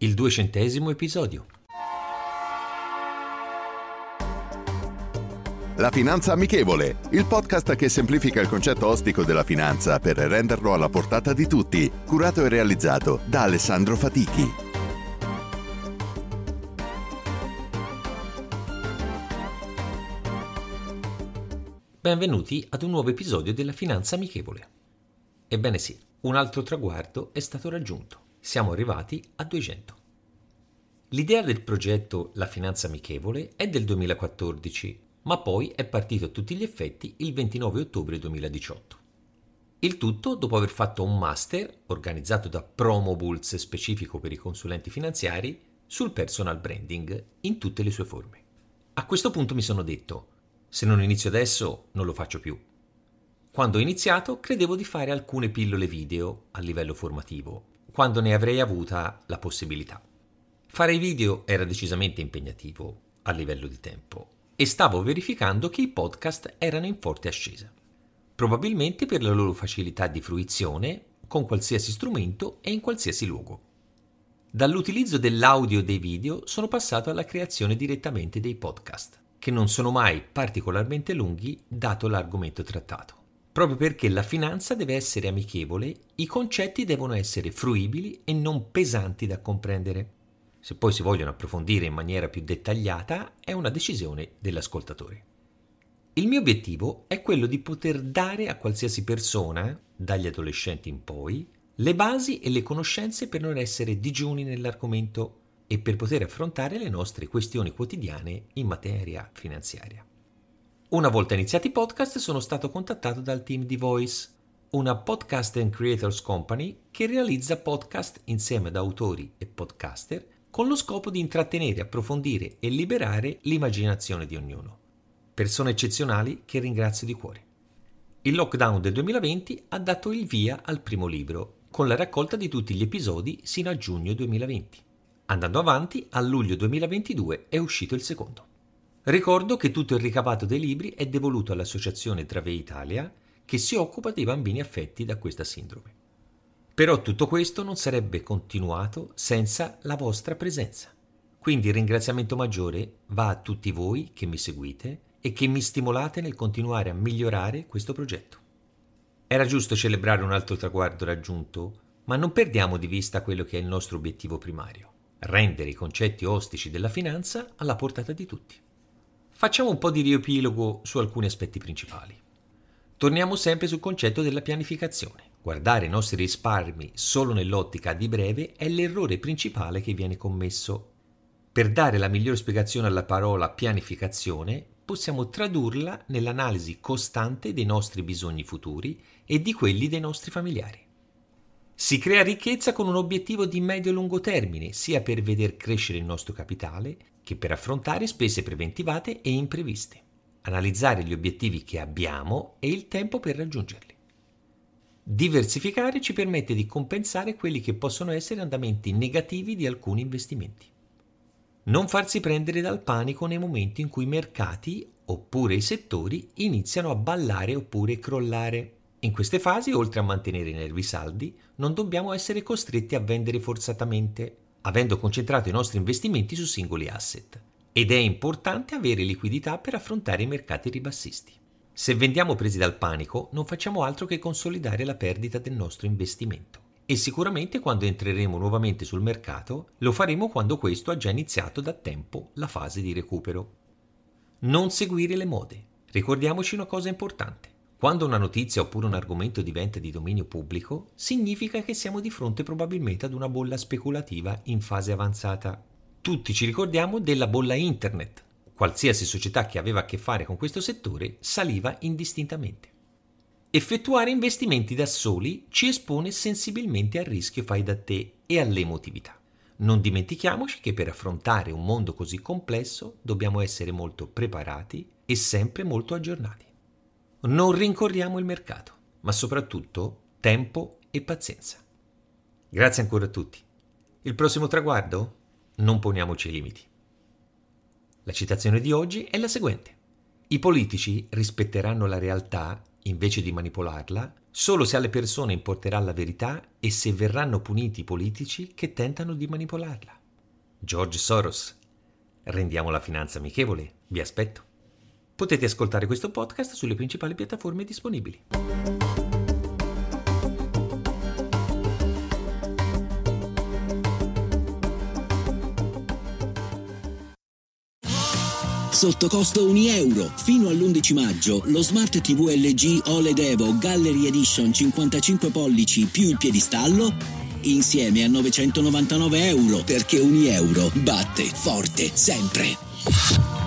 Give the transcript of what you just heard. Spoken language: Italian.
Il duecentesimo episodio. La Finanza Amichevole, il podcast che semplifica il concetto ostico della finanza per renderlo alla portata di tutti, curato e realizzato da Alessandro Fatichi. Benvenuti ad un nuovo episodio della Finanza Amichevole. Ebbene sì, un altro traguardo è stato raggiunto. Siamo arrivati a 200. L'idea del progetto La Finanza Amichevole è del 2014, ma poi è partito a tutti gli effetti il 29 ottobre 2018. Il tutto dopo aver fatto un master organizzato da Promobulls specifico per i consulenti finanziari sul personal branding in tutte le sue forme. A questo punto mi sono detto, se non inizio adesso non lo faccio più. Quando ho iniziato credevo di fare alcune pillole video a livello formativo, quando ne avrei avuta la possibilità. Fare i video era decisamente impegnativo a livello di tempo e stavo verificando che i podcast erano in forte ascesa, probabilmente per la loro facilità di fruizione con qualsiasi strumento e in qualsiasi luogo. Dall'utilizzo dell'audio dei video sono passato alla creazione direttamente dei podcast, che non sono mai particolarmente lunghi dato l'argomento trattato. Proprio perché la finanza deve essere amichevole, i concetti devono essere fruibili e non pesanti da comprendere. Se poi si vogliono approfondire in maniera più dettagliata, è una decisione dell'ascoltatore. Il mio obiettivo è quello di poter dare a qualsiasi persona, dagli adolescenti in poi, le basi e le conoscenze per non essere digiuni nell'argomento e per poter affrontare le nostre questioni quotidiane in materia finanziaria. Una volta iniziati i podcast sono stato contattato dal team di Voice, una podcast and creators company che realizza podcast insieme ad autori e podcaster con lo scopo di intrattenere, approfondire e liberare l'immaginazione di ognuno. Persone eccezionali che ringrazio di cuore. Il lockdown del 2020 ha dato il via al primo libro, con la raccolta di tutti gli episodi sino a giugno 2020. Andando avanti, a luglio 2022 è uscito il secondo. Ricordo che tutto il ricavato dei libri è devoluto all'Associazione Drave Italia che si occupa dei bambini affetti da questa sindrome. Però tutto questo non sarebbe continuato senza la vostra presenza. Quindi il ringraziamento maggiore va a tutti voi che mi seguite e che mi stimolate nel continuare a migliorare questo progetto. Era giusto celebrare un altro traguardo raggiunto, ma non perdiamo di vista quello che è il nostro obiettivo primario, rendere i concetti ostici della finanza alla portata di tutti. Facciamo un po' di riepilogo su alcuni aspetti principali. Torniamo sempre sul concetto della pianificazione. Guardare i nostri risparmi solo nell'ottica di breve è l'errore principale che viene commesso. Per dare la migliore spiegazione alla parola pianificazione, possiamo tradurla nell'analisi costante dei nostri bisogni futuri e di quelli dei nostri familiari. Si crea ricchezza con un obiettivo di medio-lungo termine, sia per veder crescere il nostro capitale che per affrontare spese preventivate e impreviste, analizzare gli obiettivi che abbiamo e il tempo per raggiungerli. Diversificare ci permette di compensare quelli che possono essere andamenti negativi di alcuni investimenti. Non farsi prendere dal panico nei momenti in cui i mercati oppure i settori iniziano a ballare oppure crollare. In queste fasi, oltre a mantenere i nervi saldi, non dobbiamo essere costretti a vendere forzatamente, avendo concentrato i nostri investimenti su singoli asset. Ed è importante avere liquidità per affrontare i mercati ribassisti. Se vendiamo presi dal panico, non facciamo altro che consolidare la perdita del nostro investimento. E sicuramente quando entreremo nuovamente sul mercato, lo faremo quando questo ha già iniziato da tempo la fase di recupero. Non seguire le mode. Ricordiamoci una cosa importante. Quando una notizia oppure un argomento diventa di dominio pubblico, significa che siamo di fronte probabilmente ad una bolla speculativa in fase avanzata. Tutti ci ricordiamo della bolla internet, Qualsiasi società che aveva a che fare con questo settore saliva indistintamente. Effettuare investimenti da soli ci espone sensibilmente al rischio fai da te e all'emotività. Non dimentichiamoci che per affrontare un mondo così complesso dobbiamo essere molto preparati e sempre molto aggiornati. Non rincorriamo il mercato, ma soprattutto tempo e pazienza. Grazie ancora a tutti. Il prossimo traguardo? Non poniamoci limiti. La citazione di oggi è la seguente. I politici rispetteranno la realtà invece di manipolarla solo se alle persone importerà la verità e se verranno puniti i politici che tentano di manipolarla. George Soros. Rendiamo la finanza amichevole. Vi aspetto. Potete ascoltare questo podcast sulle principali piattaforme disponibili. Sotto costo 1 euro. Fino all'11 maggio lo Smart TV LG OLED Evo Gallery Edition 55 pollici più il piedistallo insieme a 999 euro perché 1 euro batte forte sempre.